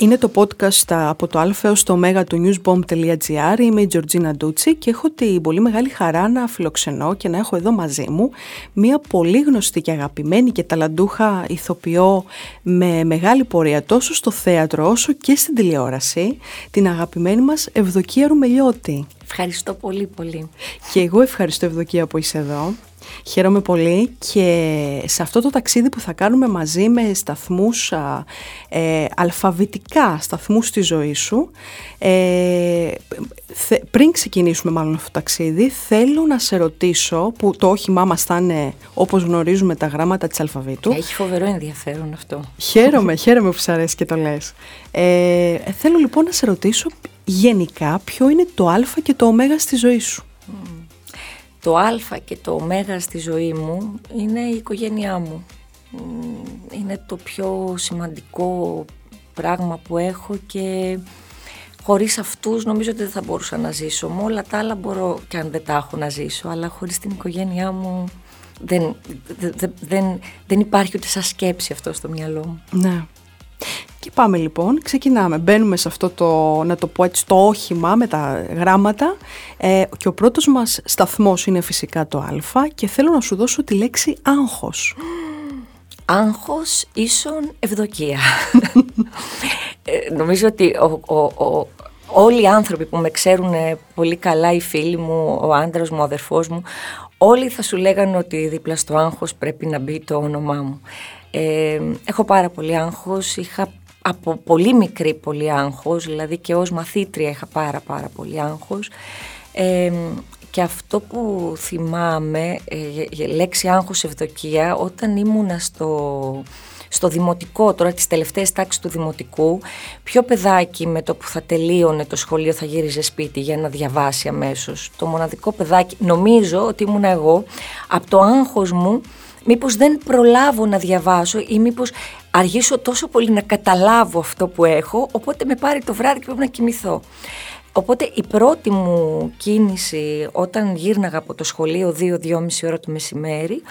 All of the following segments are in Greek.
Είναι το podcast από το α έως το ω του newsbomb.gr. Είμαι η Τζορτζίνα Ντούτσι και έχω την πολύ μεγάλη χαρά να φιλοξενώ και να έχω εδώ μαζί μου μια πολύ γνωστή και αγαπημένη και ταλαντούχα ηθοποιό με μεγάλη πορεία τόσο στο θέατρο όσο και στην τηλεόραση, την αγαπημένη μας Ευδοκία Ρουμελιώτη. Ευχαριστώ πολύ πολύ. Και εγώ ευχαριστώ Ευδοκία που είσαι εδώ. Χαίρομαι πολύ και σε αυτό το ταξίδι που θα κάνουμε μαζί με σταθμούς ε, αλφαβητικά σταθμούς στη ζωή σου ε, πριν ξεκινήσουμε μάλλον αυτό το ταξίδι θέλω να σε ρωτήσω που το όχημά μας θα είναι όπως γνωρίζουμε τα γράμματα της αλφαβήτου Έχει φοβερό ενδιαφέρον αυτό Χαίρομαι, χαίρομαι που σου αρέσει και το λες ε, Θέλω λοιπόν να σε ρωτήσω γενικά ποιο είναι το α και το ω στη ζωή σου το α και το ω στη ζωή μου είναι η οικογένειά μου. Είναι το πιο σημαντικό πράγμα που έχω και χωρίς αυτούς νομίζω ότι δεν θα μπορούσα να ζήσω. Με όλα τα άλλα μπορώ και αν δεν τα έχω να ζήσω, αλλά χωρίς την οικογένειά μου δεν, δεν, δεν, δεν υπάρχει ούτε σαν σκέψη αυτό στο μυαλό μου. Ναι. Και πάμε λοιπόν, ξεκινάμε, μπαίνουμε σε αυτό το, να το πω έτσι, το όχημα με τα γράμματα ε, και ο πρώτος μας σταθμός είναι φυσικά το α και θέλω να σου δώσω τη λέξη άγχος. Άγχος ίσον ευδοκία. ε, νομίζω ότι ο, ο, όλοι οι άνθρωποι που με ξέρουν πολύ καλά, οι φίλοι μου, ο άντρας μου, ο αδερφός μου, όλοι θα σου λέγανε ότι δίπλα στο άγχος πρέπει να μπει το όνομά μου. Ε, έχω πάρα πολύ άγχος, είχα από πολύ μικρή πολύ άγχος, δηλαδή και ως μαθήτρια είχα πάρα πάρα πολύ άγχος ε, και αυτό που θυμάμαι, ε, λέξη άγχος ευδοκία, όταν ήμουνα στο, στο δημοτικό, τώρα τις τελευταίες τάξεις του δημοτικού, ποιο παιδάκι με το που θα τελείωνε το σχολείο θα γύριζε σπίτι για να διαβάσει αμέσως. Το μοναδικό παιδάκι, νομίζω ότι ήμουν εγώ, από το άγχος μου μήπως δεν προλάβω να διαβάσω ή μήπως αργήσω τόσο πολύ να καταλάβω αυτό που έχω, οπότε με πάρει το βράδυ και πρέπει να κοιμηθώ. Οπότε η πρώτη μου κίνηση όταν γύρναγα από το σχολείο 2-2,5 ώρα το μεσημέρι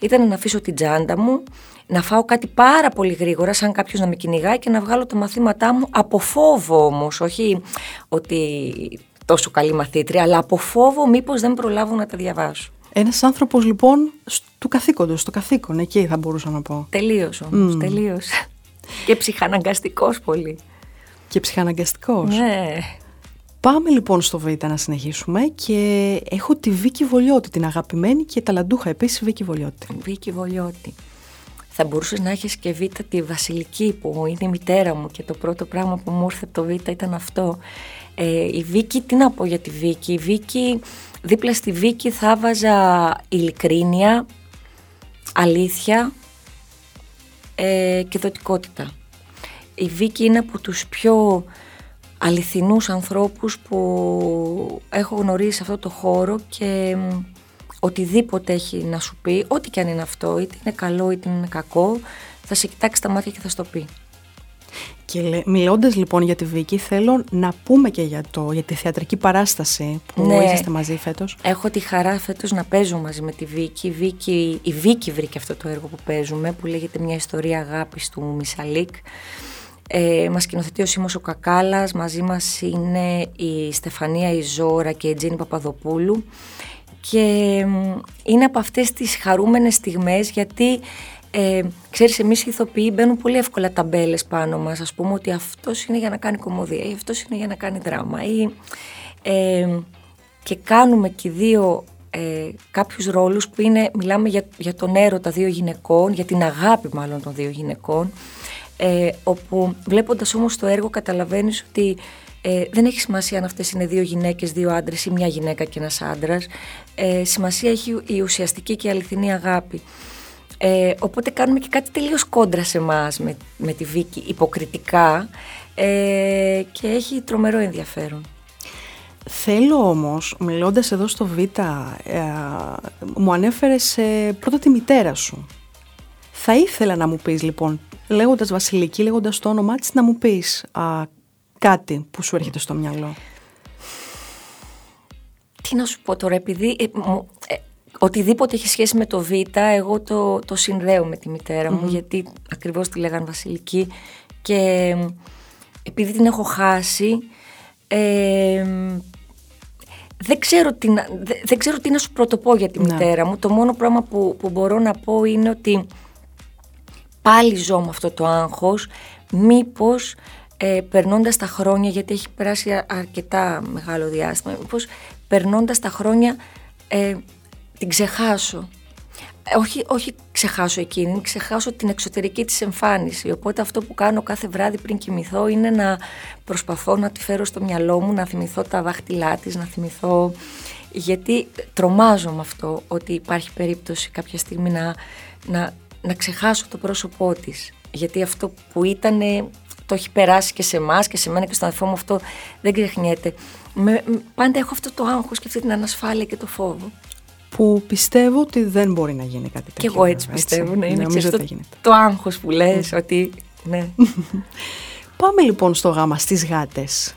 ήταν να αφήσω την τσάντα μου, να φάω κάτι πάρα πολύ γρήγορα σαν κάποιος να με κυνηγάει και να βγάλω τα μαθήματά μου από φόβο όμως, όχι ότι τόσο καλή μαθήτρια, αλλά από φόβο μήπως δεν προλάβω να τα διαβάσω. Ένας άνθρωπος λοιπόν του καθήκοντος, στο καθήκον, εκεί θα μπορούσα να πω. Τελείως όμως, mm. τελείως. Και ψυχαναγκαστικός πολύ. Και ψυχαναγκαστικός. Ναι. Πάμε λοιπόν στο Β να συνεχίσουμε και έχω τη Βίκη Βολιώτη, την αγαπημένη και ταλαντούχα επίσης Βίκη Βολιώτη. Βίκη Βολιώτη. Θα μπορούσες να έχεις και Β τη Βασιλική που είναι η μητέρα μου και το πρώτο πράγμα που μου ήρθε από το Β ήταν αυτό. Ε, η Βίκη, τι να πω για τη Βίκη, η Βίκη Δίπλα στη Βίκη θα βάζα ειλικρίνεια, αλήθεια ε, και δοτικότητα. Η Βίκη είναι από τους πιο αληθινούς ανθρώπους που έχω γνωρίσει σε αυτό το χώρο και οτιδήποτε έχει να σου πει, ό,τι και αν είναι αυτό, είτε είναι καλό είτε είναι κακό, θα σε κοιτάξει τα μάτια και θα στο πει. Και μιλώντας λοιπόν για τη Βίκη, θέλω να πούμε και για, το, για τη θεατρική παράσταση που ναι. είσαστε μαζί φέτος. Έχω τη χαρά φέτος να παίζω μαζί με τη Βίκη. Η Βίκη, η Βίκη βρήκε αυτό το έργο που παίζουμε, που λέγεται Μια ιστορία αγάπης του Μισαλίκ. Ε, μας σκηνοθετεί ο Σίμος ο Κακάλας, μαζί μας είναι η Στεφανία Ιζόρα και η Τζίνη Παπαδοπούλου και είναι από αυτές τις χαρούμενες στιγμές γιατί ε, ξέρεις, εμείς οι ηθοποιοί μπαίνουν πολύ εύκολα ταμπέλες πάνω μας, ας πούμε ότι αυτός είναι για να κάνει κομμωδία ή αυτός είναι για να κάνει δράμα ή, ε, και κάνουμε και δύο ε, κάποιους ρόλους που είναι, μιλάμε για, για τον έρωτα δύο γυναικών, για την αγάπη μάλλον των δύο γυναικών, ε, όπου βλέποντας όμως το έργο καταλαβαίνεις ότι ε, δεν έχει σημασία αν αυτές είναι δύο γυναίκες, δύο άντρες ή μια γυναίκα και ένας άντρας. Ε, σημασία έχει η ουσιαστική και η αληθινή αγάπη. Ε, οπότε κάνουμε και κάτι τελείως κόντρα σε εμάς με, με τη Βίκη, υποκριτικά ε, και έχει τρομερό ενδιαφέρον. Θέλω όμως, μιλώντας εδώ στο Β, ε, μου ανέφερες ε, πρώτα τη μητέρα σου. Θα ήθελα να μου πεις λοιπόν, λέγοντας Βασιλική, λέγοντας το όνομά της, να μου πεις κάτι που σου έρχεται στο μυαλό. Τι να σου πω τώρα, επειδή οτιδήποτε έχει σχέση με το Β, εγώ το, το συνδέω με τη μητέρα μου, γιατί ακριβώς τη λέγαν Βασιλική και επειδή την έχω χάσει, ε, δεν ξέρω, τι, δεν ξέρω τι να σου πρωτοπώ για τη ναι. μητέρα μου. Το μόνο πράγμα που, που μπορώ να πω είναι ότι πάλι ζω με αυτό το άγχος, μήπως ε, περνώντας τα χρόνια, γιατί έχει περάσει αρκετά μεγάλο διάστημα, μήπως περνώντας τα χρόνια ε, την ξεχάσω. Ε, όχι, όχι ξεχάσω εκείνη, ξεχάσω την εξωτερική της εμφάνιση. Οπότε αυτό που κάνω κάθε βράδυ πριν κοιμηθώ είναι να προσπαθώ να τη φέρω στο μυαλό μου, να θυμηθώ τα δάχτυλά της, να θυμηθώ... Γιατί τρομάζω με αυτό ότι υπάρχει περίπτωση κάποια στιγμή να, να, να ξεχάσω το πρόσωπό της. Γιατί αυτό που ήταν το έχει περάσει και σε εμάς και σε μένα και στον αδερφό μου αυτό δεν ξεχνιέται. Με, πάντα έχω αυτό το άγχος και αυτή την ανασφάλεια και το φόβο που πιστεύω ότι δεν μπορεί να γίνει κάτι τέτοιο. Και εγώ έτσι πιστεύω, να είναι το, το άγχος που λες, mm. ότι ναι. Πάμε λοιπόν στο γάμα στις γάτες.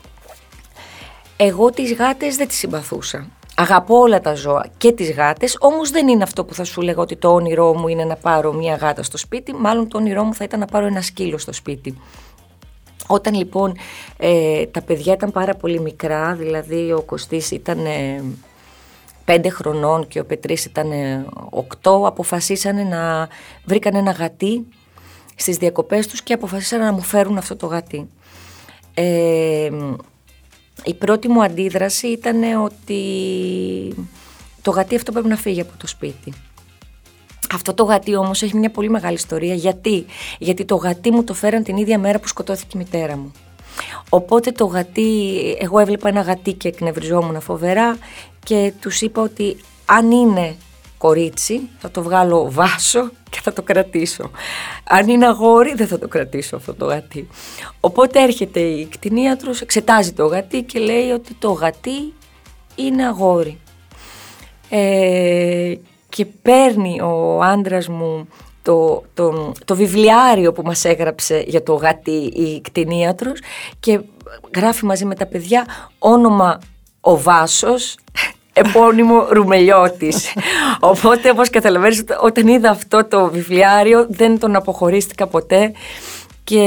Εγώ τις γάτες δεν τις συμπαθούσα. Αγαπώ όλα τα ζώα και τις γάτες, όμως δεν είναι αυτό που θα σου λέγα ότι το όνειρό μου είναι να πάρω μια γάτα στο σπίτι, μάλλον το όνειρό μου θα ήταν να πάρω ένα σκύλο στο σπίτι. Όταν λοιπόν ε, τα παιδιά ήταν πάρα πολύ μικρά, δηλαδή ο Κωστής ήταν ε, πέντε χρονών και ο Πετρής ήταν οκτώ, αποφασίσανε να βρήκαν ένα γατί στις διακοπές τους και αποφασίσανε να μου φέρουν αυτό το γατί. Ε, η πρώτη μου αντίδραση ήταν ότι το γατί αυτό πρέπει να φύγει από το σπίτι. Αυτό το γατί όμως έχει μια πολύ μεγάλη ιστορία. Γιατί; Γιατί το γατί μου το φέραν την ίδια μέρα που σκοτώθηκε η μητέρα μου. Οπότε το γατί, εγώ έβλεπα ένα γατί και εκνευριζόμουν φοβερά και τους είπα ότι αν είναι κορίτσι θα το βγάλω βάσο και θα το κρατήσω. Αν είναι αγόρι δεν θα το κρατήσω αυτό το γατί. Οπότε έρχεται η κτηνίατρος, εξετάζει το γατί και λέει ότι το γατί είναι αγόρι. Ε, και παίρνει ο άντρας μου το, το, το βιβλιάριο που μας έγραψε για το γατί η κτηνίατρος και γράφει μαζί με τα παιδιά όνομα ο Βάσος επώνυμο Ρουμελιώτης. Οπότε όπως καταλαβαίνεις όταν είδα αυτό το βιβλιάριο δεν τον αποχωρίστηκα ποτέ και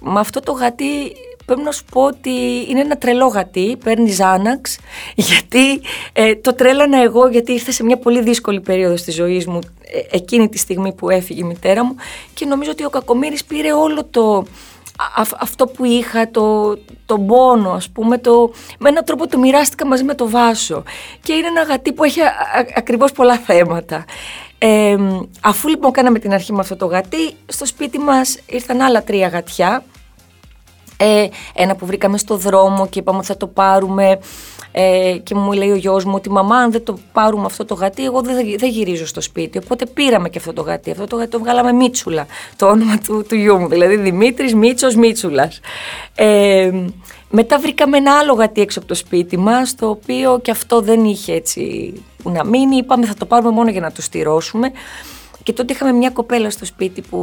με αυτό το γατί πρέπει να σου πω ότι είναι ένα τρελό γατί, παίρνει Ζάναξ, γιατί ε, το τρέλανα εγώ, γιατί ήρθα σε μια πολύ δύσκολη περίοδο στη ζωή μου, ε, εκείνη τη στιγμή που έφυγε η μητέρα μου και νομίζω ότι ο Κακομύρης πήρε όλο το, αυτό που είχα, το, το πόνο ας πούμε, το, με έναν τρόπο το μοιράστηκα μαζί με το Βάσο. Και είναι ένα γατί που έχει α, ακριβώς πολλά θέματα. Ε, αφού λοιπόν κάναμε την αρχή με αυτό το γατί, στο σπίτι μας ήρθαν άλλα τρία γατιά. Ε, ένα που βρήκαμε στο δρόμο και είπαμε ότι θα το πάρουμε ε, και μου λέει ο γιος μου ότι μαμά αν δεν το πάρουμε αυτό το γατί εγώ δεν, δεν γυρίζω στο σπίτι οπότε πήραμε και αυτό το γατί. Αυτό το γατί το βγάλαμε Μίτσουλα. Το όνομα του, του γιού μου δηλαδή Δημήτρης Μίτσος Μίτσουλας. Ε, μετά βρήκαμε ένα άλλο γατί έξω από το σπίτι μας το οποίο και αυτό δεν είχε έτσι που να μείνει. Είπαμε θα το πάρουμε μόνο για να το στηρώσουμε και τότε είχαμε μια κοπέλα στο σπίτι που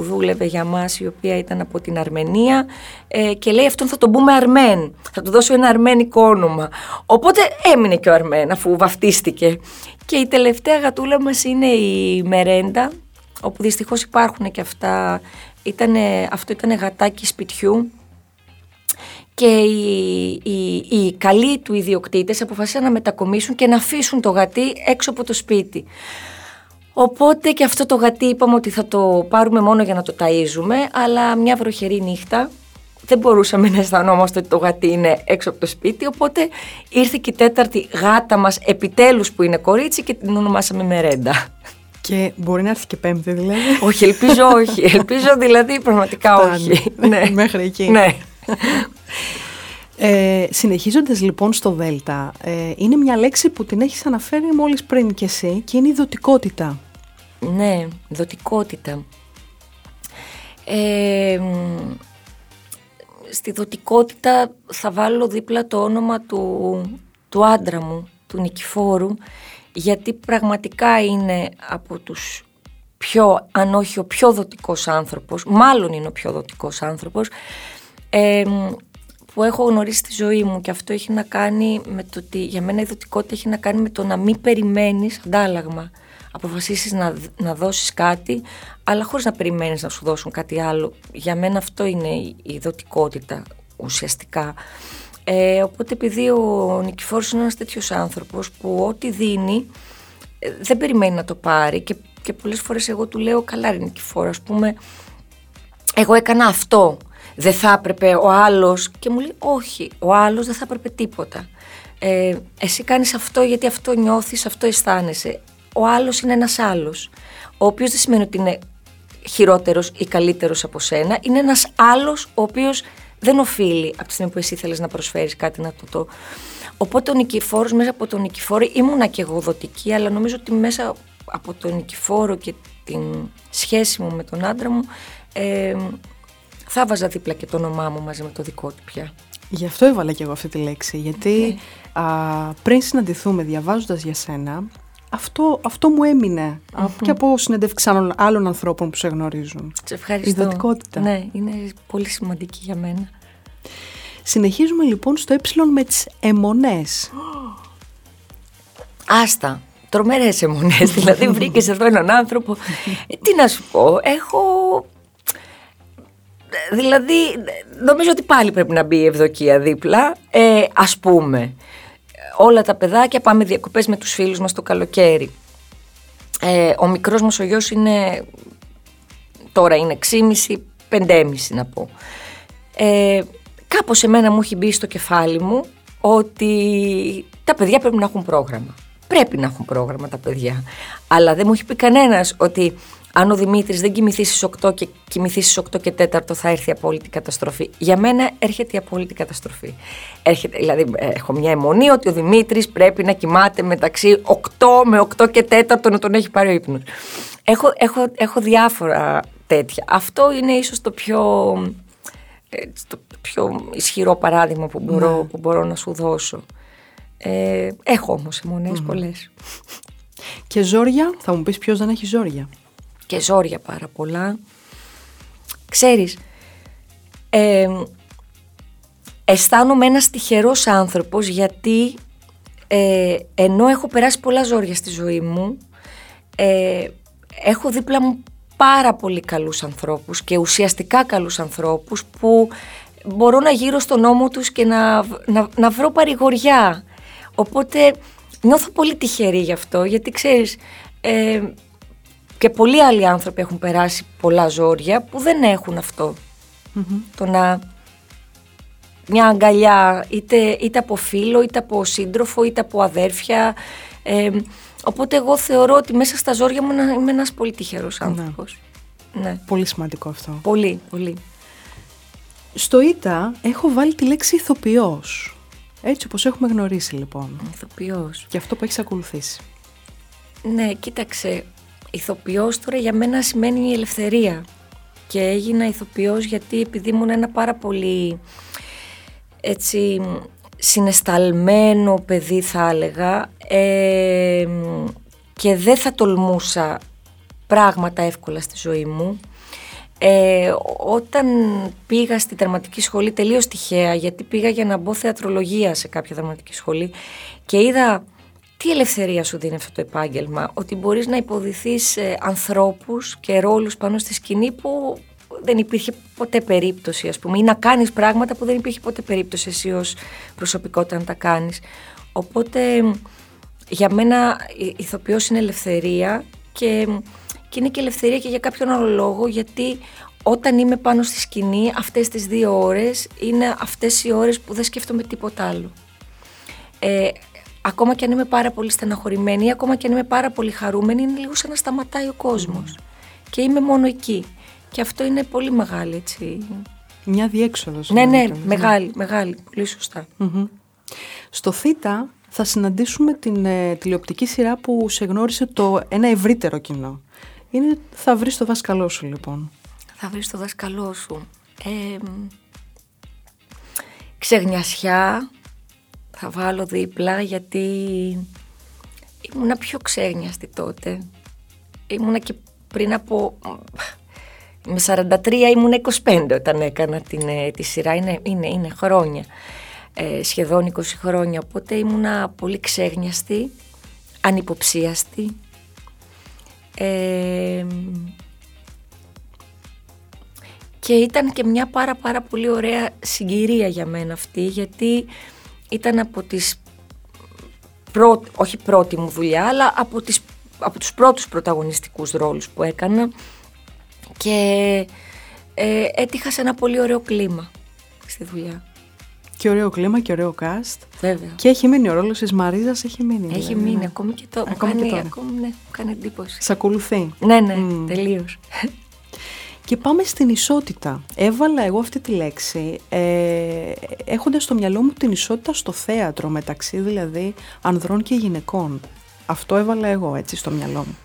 δούλευε για μας, η οποία ήταν από την Αρμενία ε, και λέει αυτόν θα τον πούμε Αρμέν, θα του δώσω ένα αρμένικο όνομα. Οπότε έμεινε και ο Αρμέν αφού βαφτίστηκε. Και η τελευταία γατούλα μας είναι η Μερέντα, όπου δυστυχώς υπάρχουν και αυτά. Ήτανε, αυτό ήταν γατάκι σπιτιού και οι, οι, οι καλοί του ιδιοκτήτες αποφασίσαν να μετακομίσουν και να αφήσουν το γατί έξω από το σπίτι. Οπότε και αυτό το γατί είπαμε ότι θα το πάρουμε μόνο για να το ταΐζουμε, αλλά μια βροχερή νύχτα δεν μπορούσαμε να αισθανόμαστε ότι το γατί είναι έξω από το σπίτι, οπότε ήρθε και η τέταρτη γάτα μας επιτέλους που είναι κορίτσι και την ονομάσαμε Μερέντα. Και μπορεί να έρθει και πέμπτη δηλαδή. όχι, ελπίζω όχι. Ελπίζω δηλαδή πραγματικά όχι. ναι. Μέχρι εκεί. Ναι. Ε, συνεχίζοντας λοιπόν στο Δέλτα, ε, είναι μια λέξη που την έχεις αναφέρει μόλις πριν και εσύ και είναι η δοτικότητα. Ναι, δοτικότητα. Ε, στη δοτικότητα θα βάλω δίπλα το όνομα του, του άντρα μου, του Νικηφόρου, γιατί πραγματικά είναι από τους πιο, αν όχι ο πιο δοτικός άνθρωπος, μάλλον είναι ο πιο δοτικός άνθρωπος, ε, που έχω γνωρίσει στη ζωή μου και αυτό έχει να κάνει με το ότι για μένα η δοτικότητα έχει να κάνει με το να μην περιμένεις αντάλλαγμα αποφασίσεις να, να δώσεις κάτι, αλλά χωρίς να περιμένεις να σου δώσουν κάτι άλλο. Για μένα αυτό είναι η, η δοτικότητα. ουσιαστικά. Ε, οπότε επειδή ο Νικηφόρος είναι ένας τέτοιος άνθρωπος που ό,τι δίνει ε, δεν περιμένει να το πάρει και, και πολλές φορές εγώ του λέω καλά ρε Νικηφόρο ας πούμε εγώ έκανα αυτό δεν θα έπρεπε ο άλλος και μου λέει όχι ο άλλος δεν θα έπρεπε τίποτα ε, εσύ κάνεις αυτό γιατί αυτό νιώθεις, αυτό αισθάνεσαι ο άλλος είναι ένας άλλος ο οποίος δεν σημαίνει ότι είναι χειρότερος ή καλύτερος από σένα είναι ένας άλλος ο οποίος δεν οφείλει από τη στιγμή που εσύ θέλεις να προσφέρεις κάτι να το το. Οπότε ο Νικηφόρος, μέσα από τον Νικηφόρο ήμουνα και εγώ δοτική, αλλά νομίζω ότι μέσα από τον Νικηφόρο και την σχέση μου με τον άντρα μου ε, θα βάζα δίπλα και το όνομά μου μαζί με το δικό του πια. Γι' αυτό έβαλα και εγώ αυτή τη λέξη, γιατί α, πριν συναντηθούμε διαβάζοντας για σένα, αυτό, αυτό μου έμεινε και από συνεντεύξεις άλλων, άλλων ανθρώπων που σε γνωρίζουν. Σε ευχαριστώ. Η δοτικότητα. Ναι, είναι πολύ σημαντική για μένα. Συνεχίζουμε λοιπόν στο ε με τις αιμονές. Άστα, τρομερές αιμονές, δηλαδή βρήκες εδώ έναν άνθρωπο. Ε, τι να σου πω, έχω... Δηλαδή, νομίζω ότι πάλι πρέπει να μπει η ευδοκία δίπλα, ε, ας πούμε όλα τα παιδάκια πάμε διακοπές με τους φίλους μας το καλοκαίρι. Ε, ο μικρός μας ο γιος είναι, τώρα είναι 6,5, 5,5 να πω. Ε, κάπως εμένα μου έχει μπει στο κεφάλι μου ότι τα παιδιά πρέπει να έχουν πρόγραμμα. Πρέπει να έχουν πρόγραμμα τα παιδιά. Αλλά δεν μου έχει πει κανένας ότι αν ο Δημήτρης δεν κοιμηθείς στις 8 και κοιμηθείς στις 8 και 4 θα έρθει η απόλυτη καταστροφή. Για μένα έρχεται η απόλυτη καταστροφή. Έρχεται, δηλαδή, ε, έχω μια αιμονή ότι ο Δημήτρης πρέπει να κοιμάται μεταξύ 8 με 8 και 4 να τον έχει πάρει ο ύπνος. Έχω, έχω, έχω διάφορα τέτοια. Αυτό είναι ίσως το πιο, ε, το πιο ισχυρό παράδειγμα που μπορώ, ναι. που μπορώ να σου δώσω. Ε, έχω όμως αιμονές mm. πολλές. Και ζόρια, θα μου πεις ποιος δεν έχει ζόρια; Και ζόρια πάρα πολλά. Ξέρεις, ε, αισθάνομαι ένας τυχερός άνθρωπος γιατί ε, ενώ έχω περάσει πολλά ζόρια στη ζωή μου, ε, έχω δίπλα μου πάρα πολύ καλούς ανθρώπους και ουσιαστικά καλούς ανθρώπους που μπορώ να γύρω στον νόμο τους και να, να, να βρω παρηγοριά. Οπότε νιώθω πολύ τυχερή γι' αυτό, γιατί ξέρεις, ε, και πολλοί άλλοι άνθρωποι έχουν περάσει πολλά ζόρια που δεν έχουν Το να μια αγκαλιά είτε, είτε από φίλο, είτε από σύντροφο, είτε από αδέρφια. Ε, οπότε εγώ θεωρώ ότι μέσα στα ζόρια μου είμαι ένας πολύ τυχερός ναι. άνθρωπος. Ναι. Πολύ σημαντικό αυτό. Πολύ, πολύ. Στο ΙΤΑ έχω βάλει τη λέξη ηθοποιός. Έτσι όπως έχουμε γνωρίσει λοιπόν. Ηθοποιός. Και αυτό που έχεις ακολουθήσει. Ναι, κοίταξε ηθοποιός τώρα για μένα σημαίνει η ελευθερία. Και έγινα ηθοποιός γιατί επειδή ήμουν ένα πάρα πολύ έτσι συνεσταλμένο παιδί θα έλεγα και δεν θα τολμούσα πράγματα εύκολα στη ζωή μου. Ε, όταν πήγα στη δραματική σχολή τελείως τυχαία γιατί πήγα για να μπω θεατρολογία σε κάποια δραματική σχολή και είδα τι ελευθερία σου δίνει αυτό το επάγγελμα, ότι μπορείς να υποδηθείς ε, ανθρώπους και ρόλους πάνω στη σκηνή που δεν υπήρχε ποτέ περίπτωση ας πούμε ή να κάνεις πράγματα που δεν υπήρχε ποτέ περίπτωση εσύ ως προσωπικότητα να τα κάνεις. Οπότε για μένα η ηθοποιός είναι ελευθερία και, και είναι και ελευθερία και για κάποιον άλλο λόγο γιατί όταν είμαι πάνω στη σκηνή αυτές τις δύο ώρες είναι αυτές οι ώρες που δεν σκέφτομαι τίποτα άλλο. Ε, ακόμα και αν είμαι πάρα πολύ στεναχωρημένη ή ακόμα και αν είμαι πάρα πολύ χαρούμενη, είναι λίγο σαν να σταματάει ο κόσμος. Και είμαι μόνο εκεί. Και αυτό είναι πολύ μεγάλη έτσι. Μια διέξοδος. Ναι, ναι, μεγάλη, μεγάλη, πολύ Στο ΘΥΤΑ θα συναντήσουμε την ε, τηλεοπτική σειρά που σε γνώρισε το ένα ευρύτερο κοινό. Είναι «Θα βρεις το δάσκαλό σου» λοιπόν. «Θα βρεις το δάσκαλό σου». Ε, ξεγνιασιά, θα βάλω δίπλα γιατί ήμουνα πιο ξένιαστη τότε. Ήμουνα και πριν από... Με 43 ήμουν 25 όταν έκανα την, ε, τη σειρά, είναι, είναι, είναι χρόνια, ε, σχεδόν 20 χρόνια, οπότε ήμουνα πολύ ξέγνιαστη, ανυποψίαστη. Ε, και ήταν και μια πάρα πάρα πολύ ωραία συγκυρία για μένα αυτή γιατί ήταν από τις πρω... όχι πρώτη μου δουλειά αλλά από, τις... από τους πρώτους πρωταγωνιστικούς ρόλους που έκανα και ε, έτυχα σε ένα πολύ ωραίο κλίμα στη δουλειά. Και ωραίο κλίμα και ωραίο cast. Βέβαια. Και έχει μείνει ο ρόλος της Μαρίζας, έχει μείνει. Έχει δηλαδή, μείνει ναι. ακόμη και, το, Ακόμη μου και κάνει, τώρα. ακόμη, ναι, μου κάνει εντύπωση. Σε ακολουθεί. Ναι, ναι, Μμ. τελείως. Και πάμε στην ισότητα. Έβαλα εγώ αυτή τη λέξη ε, έχοντας στο μυαλό μου την ισότητα στο θέατρο μεταξύ δηλαδή ανδρών και γυναικών. Αυτό έβαλα εγώ έτσι στο μυαλό μου.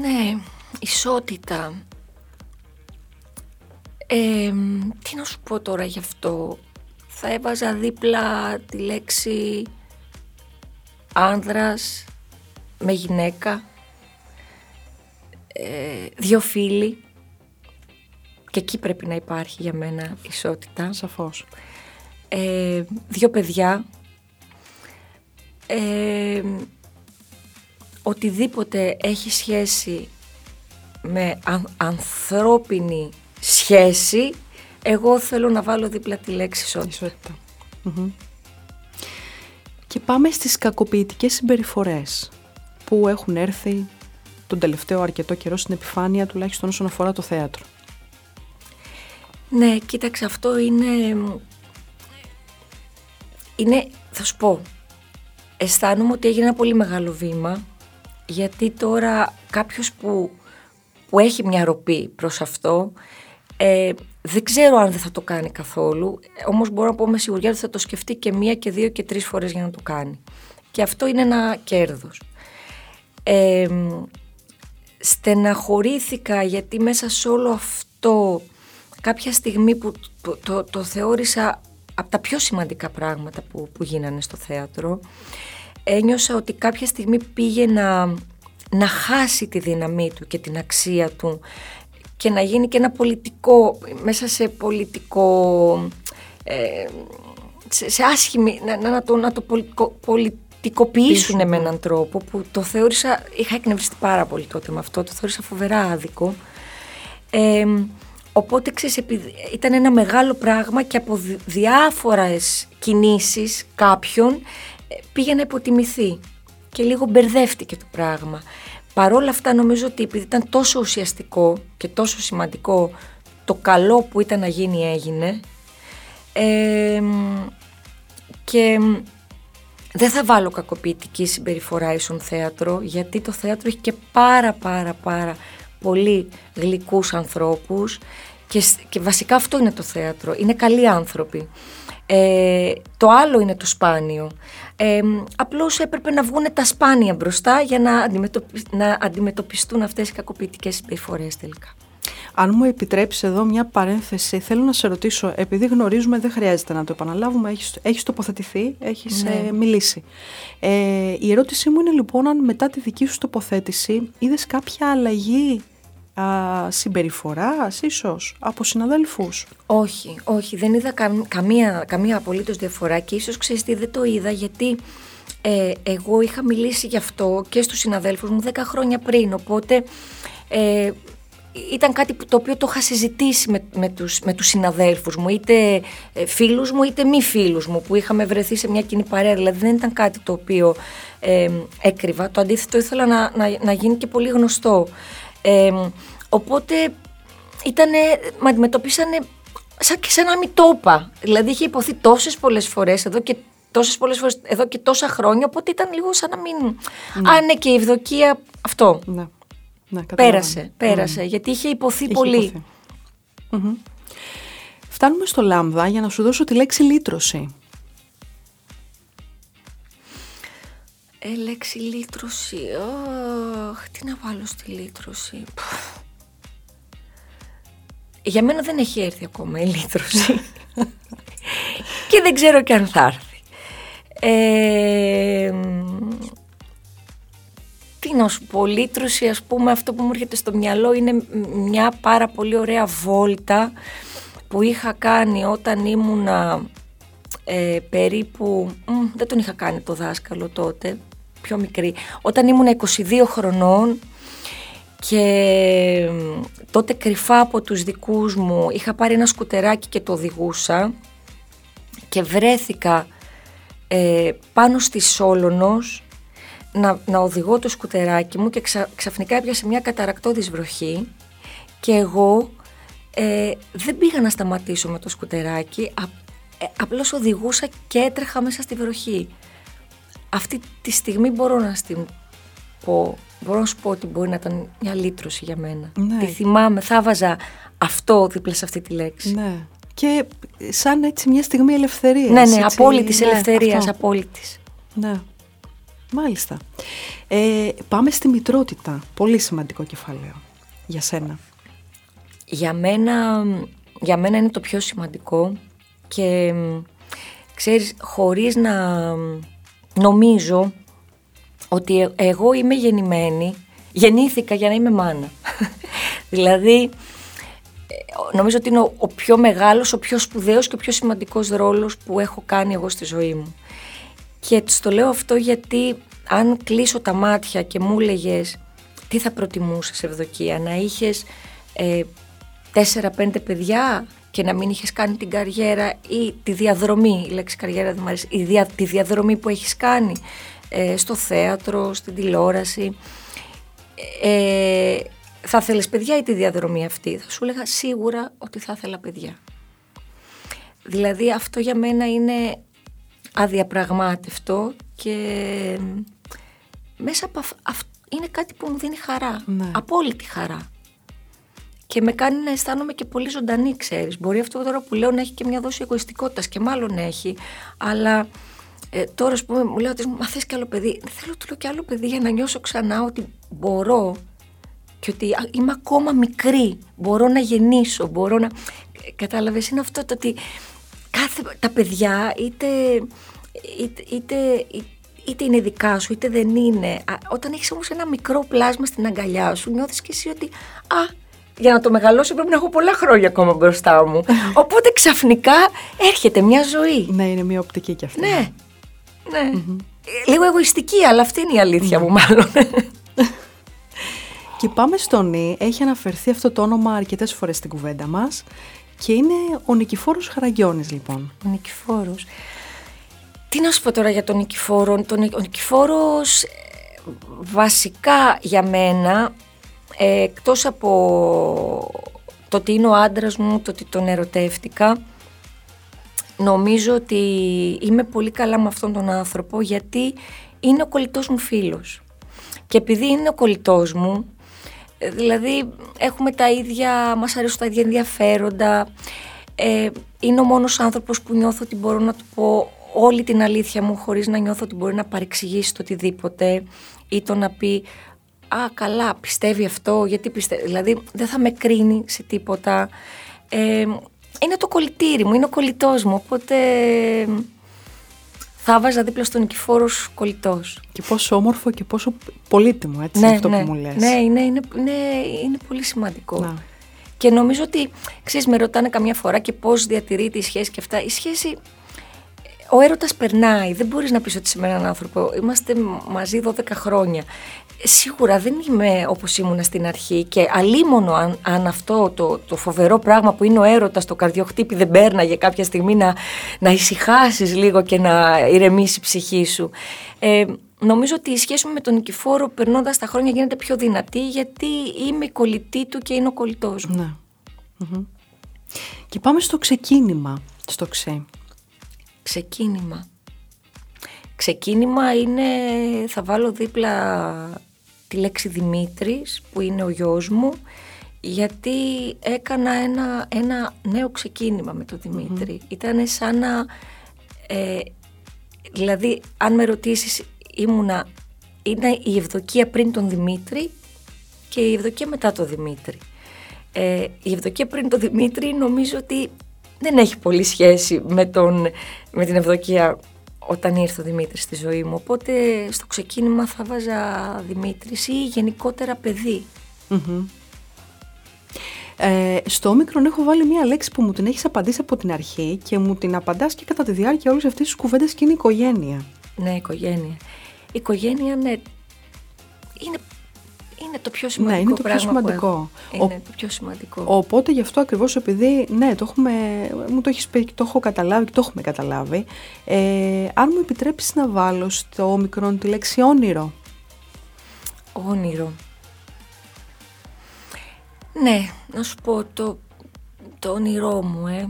Ναι, ισότητα. Ε, τι να σου πω τώρα γι' αυτό. Θα έβαζα δίπλα τη λέξη άνδρας με γυναίκα, ε, δύο φίλοι και εκεί πρέπει να υπάρχει για μένα ισότητα. Σαφώς. Ε, δύο παιδιά, ε, οτιδήποτε έχει σχέση με αν- ανθρώπινη σχέση, εγώ θέλω να βάλω δίπλα τη λέξη ισότητα. Ισότητα. Μμμ. Και πάμε στις κακοποιητικές συμπεριφορές που έχουν έρθει τον τελευταίο αρκετό καιρό στην επιφάνεια τουλάχιστον όσον αφορά το θέατρο. Ναι, κοίταξε, αυτό είναι... Είναι, θα σου πω, αισθάνομαι ότι έγινε ένα πολύ μεγάλο βήμα, γιατί τώρα κάποιος που, που έχει μια ροπή προς αυτό, ε, δεν ξέρω αν δεν θα το κάνει καθόλου, όμως μπορώ να πω με σιγουριά ότι θα το σκεφτεί και μία και δύο και τρεις φορές για να το κάνει. Και αυτό είναι ένα κέρδος. Ε, στεναχωρήθηκα γιατί μέσα σε όλο αυτό κάποια στιγμή που το, το, το θεώρησα από τα πιο σημαντικά πράγματα που, που γίνανε στο θέατρο ένιωσα ότι κάποια στιγμή πήγε να, να χάσει τη δύναμή του και την αξία του και να γίνει και ένα πολιτικό, μέσα σε πολιτικό, ε, σε, σε άσχημη, να, να, να το, να το πολιτικο, πολιτικοποιήσουν με έναν τρόπο που το θεώρησα, είχα εκνευριστεί πάρα πολύ τότε με αυτό, το θεώρησα φοβερά άδικο. Ε, οπότε ξέρεις, επειδή ήταν ένα μεγάλο πράγμα και από δι- διάφορες κινήσεις κάποιων ε, πήγε να υποτιμηθεί και λίγο μπερδεύτηκε το πράγμα. Παρόλα αυτά νομίζω ότι επειδή ήταν τόσο ουσιαστικό και τόσο σημαντικό το καλό που ήταν να γίνει έγινε ε, και δεν θα βάλω κακοποιητική συμπεριφορά ίσον θέατρο γιατί το θέατρο έχει και πάρα πάρα πάρα πολύ γλυκούς ανθρώπους και, σ- και βασικά αυτό είναι το θέατρο, είναι καλοί άνθρωποι. Ε, το άλλο είναι το σπάνιο. Ε, απλώς έπρεπε να βγουν τα σπάνια μπροστά για να, αντιμετωπι- να αντιμετωπιστούν αυτές οι κακοποιητικές συμπεριφορές τελικά. Αν μου επιτρέψεις εδώ μια παρένθεση, θέλω να σε ρωτήσω, επειδή γνωρίζουμε, δεν χρειάζεται να το επαναλάβουμε, έχεις, έχεις τοποθετηθεί, έχεις Ναι. ε, μιλήσει. Ε, η ερώτησή μου είναι λοιπόν αν μετά τη δική σου τοποθέτηση είδες κάποια αλλαγή α, συμπεριφοράς ίσως από συναδέλφους; Όχι, όχι, δεν είδα καμ- καμία, καμία απολύτως διαφορά και ίσως ξέρεις τι δεν το είδα γιατί ε, εγώ είχα μιλήσει γι' αυτό και στους συναδέλφους μου 10 χρόνια πριν, οπότε ε, ήταν κάτι που, το οποίο το είχα συζητήσει με, με, τους, με τους συναδέλφους μου, είτε ε, φίλους μου είτε μη φίλους μου που είχαμε βρεθεί σε μια κοινή παρέα, δηλαδή δεν ήταν κάτι το οποίο ε, έκρυβα, το αντίθετο ήθελα να, να, να γίνει και πολύ γνωστό. Ε, οπότε ήτανε, με αντιμετωπίσανε σαν και σαν να μην το είπα. Δηλαδή είχε υποθεί τόσες πολλές φορές εδώ και τόσες πολλές φορές εδώ και τόσα χρόνια, οπότε ήταν λίγο σαν να μην... Α, ναι, και η ευδοκία αυτό. Ναι. ναι καταλαβαίνω. Πέρασε, πέρασε, γιατί είχε υποθεί Είχε πολύ. υποθεί. Μμμ. Φτάνουμε στο λάμδα για να σου δώσω τη λέξη λύτρωση. Ε, λέξη λύτρωση. Αχ, τι να βάλω στη λύτρωση. Πφ. Για μένα δεν έχει έρθει ακόμα η λύτρωση. και δεν ξέρω και αν θα έρθει. Ε, μ, τι να σου πω, λύτρωση ας πούμε αυτό που μου έρχεται στο μυαλό είναι μ- μια πάρα πολύ ωραία βόλτα που είχα κάνει όταν ήμουνα ε, περίπου, μ, δεν τον είχα κάνει το δάσκαλο τότε, πιο μικρή, όταν ήμουν 22 χρονών και τότε κρυφά από τους δικούς μου είχα πάρει ένα σκουτεράκι και το οδηγούσα και βρέθηκα ε, πάνω στη Σόλωνος να, να οδηγώ το σκουτεράκι μου και ξαφνικά έπιασε μια καταρακτώδης βροχή και εγώ ε, δεν πήγα να σταματήσω με το σκουτεράκι, α, ε, απλώς οδηγούσα και έτρεχα μέσα στη βροχή. Αυτή τη στιγμή μπορώ να στην πω, μπορώ να σου πω ότι μπορεί να ήταν μια λύτρωση για μένα. Ναι. Τη θυμάμαι, θα βάζα αυτό δίπλα σε αυτή τη λέξη. Ναι. Και σαν έτσι μια στιγμή ελευθερίας. Ναι, ναι, απόλυτης ναι, ελευθερίας, απόλυτης. Ναι. Μάλιστα. Ε, πάμε στη μητρότητα. Πολύ σημαντικό κεφάλαιο για σένα. Για μένα, για μένα είναι το πιο σημαντικό και ξέρεις, χωρίς να νομίζω ότι ε, εγώ είμαι γεννημένη, γεννήθηκα για να είμαι μάνα. δηλαδή, ε, νομίζω ότι είναι ο, ο πιο μεγάλος, ο πιο σπουδαίος και ο πιο σημαντικός ρόλος που έχω κάνει εγώ στη ζωή μου. Και το λέω αυτό γιατί αν κλείσω τα μάτια και μου έλεγες τι θα προτιμούσες Ευδοκία, να είχες ε, τέσσερα-πέντε παιδιά και να μην είχες κάνει την καριέρα ή τη διαδρομή, η λέξη καριέρα δεν μου αρέσει, η δια, τη διαδρομή που έχεις κάνει ε, στο θέατρο, στην τηλεόραση. Ε, θα θέλεις παιδιά ή τη διαδρομή αυτή; Θα σου έλεγα σίγουρα ότι θα ήθελα παιδιά. Δηλαδή αυτό για μένα είναι αδιαπραγμάτευτο και μέσα από αυτό είναι κάτι που μου δίνει χαρά, ναι. απόλυτη χαρά. Και με κάνει να αισθάνομαι και πολύ ζωντανή, ξέρεις. Μπορεί αυτό τώρα που λέω να έχει και μια δόση εγωιστικότητας και μάλλον έχει, αλλά ε, τώρα ας πούμε μου λέω ότι μα θες και άλλο παιδί. Δεν θέλω του λέω και άλλο παιδί για να νιώσω ξανά ότι μπορώ και ότι είμαι ακόμα μικρή, μπορώ να γεννήσω, μπορώ να... Κατάλαβες, είναι αυτό το ότι κάθε, τα παιδιά είτε, είτε, είτε, είτε είναι δικά σου είτε δεν είναι. Όταν έχεις όμως ένα μικρό πλάσμα στην αγκαλιά σου νιώθεις και εσύ ότι α, για να το μεγαλώσω πρέπει να έχω πολλά χρόνια ακόμα μπροστά μου. Οπότε ξαφνικά έρχεται μια ζωή. Ναι, είναι μια οπτική κι αυτή. Ναι, ναι. Λίγο εγωιστική, αλλά αυτή είναι η αλήθεια μου μάλλον. Και πάμε στο Νι, έχει αναφερθεί αυτό το όνομα αρκετές φορές στην κουβέντα μας και είναι ο Νικηφόρος Χαραγιώνης λοιπόν. Ο Νικηφόρος. Τι να σου πω τώρα για τον Νικηφόρο. Τον, ο Νικηφόρος ε, βασικά για μένα, ε, εκτός από το ότι είναι ο άντρας μου, το ότι τον ερωτεύτηκα, νομίζω ότι είμαι πολύ καλά με αυτόν τον άνθρωπο γιατί είναι ο κολλητός μου φίλος. Και επειδή είναι ο κολλητός μου, ε, δηλαδή έχουμε τα ίδια, μας αρέσουν τα ίδια ενδιαφέροντα, ε, είναι ο μόνος άνθρωπος που νιώθω ότι μπορώ να του πω όλη την αλήθεια μου χωρίς να νιώθω ότι μπορεί να παρεξηγήσει το οτιδήποτε ή το να πει «Α, καλά, πιστεύει αυτό, γιατί πιστεύει». Δηλαδή δεν θα με κρίνει σε τίποτα. Ε, είναι το κολλητήρι μου, είναι ο κολλητός μου, οπότε θα βάζα δίπλα στον Νικηφόρος κολλητός. Και πόσο όμορφο και πόσο πολύτιμο, έτσι, ναι, αυτό ναι, που μου λες. Ναι, είναι, είναι, είναι, είναι πολύ σημαντικό. Να. Και νομίζω ότι, ξέρεις, με ρωτάνε καμιά φορά και πώς διατηρείται η σχέση και αυτά. Η σχέση ο έρωτας περνάει. Δεν μπορείς να πεις ότι σε έναν άνθρωπο. Είμαστε μαζί 12 χρόνια. Σίγουρα δεν είμαι όπως ήμουν στην αρχή και αλίμονο αν, αν αυτό το, το φοβερό πράγμα που είναι ο έρωτας, το καρδιοχτύπη δεν πέρναγε κάποια στιγμή να, να ησυχάσεις λίγο και να ηρεμήσει η ψυχή σου. Ε, νομίζω ότι η σχέση μου με τον Νικηφόρο περνώντας τα χρόνια γίνεται πιο δυνατή γιατί είμαι η κολλητή του και είναι ο κολλητός μου. Ναι. Και πάμε στο ξεκίνημα, στο ξέ. Ξεκίνημα. Ξεκίνημα είναι, θα βάλω δίπλα τη λέξη Δημήτρης που είναι ο γιος μου γιατί έκανα ένα, ένα νέο ξεκίνημα με τον Δημήτρη. Mm-hmm. Ήταν σαν να, ε, δηλαδή αν με ρωτήσεις ήμουνα, είναι η Ευδοκία πριν τον Δημήτρη και η Ευδοκία μετά τον Δημήτρη. Ε, η Ευδοκία πριν τον Δημήτρη νομίζω ότι δεν έχει πολύ σχέση με, τον, με την ευδοκία όταν ήρθε ο Δημήτρης στη ζωή μου. Οπότε στο ξεκίνημα θα βάζα Δημήτρης ή γενικότερα Ε, στο όμικρον έχω βάλει μία λέξη που μου την έχεις απαντήσει από την αρχή και μου την απαντάς και κατά τη διάρκεια όλης αυτής της κουβέντας και είναι η οικογένεια. Ναι, οικογένεια. Η οικογένεια, ναι, είναι, είναι το πιο σημαντικό. Ναι, είναι το πιο σημαντικό. Είναι το πιο σημαντικό. Οπότε γι' αυτό ακριβώς επειδή, ναι, το έχουμε, μου το έχεις πει και το έχω καταλάβει και το έχουμε καταλάβει. Ε, αν μου επιτρέψει να βάλω στο μικρό τη λέξη όνειρο. Όνειρο. Ναι, να σου πω το, το όνειρό μου, ε.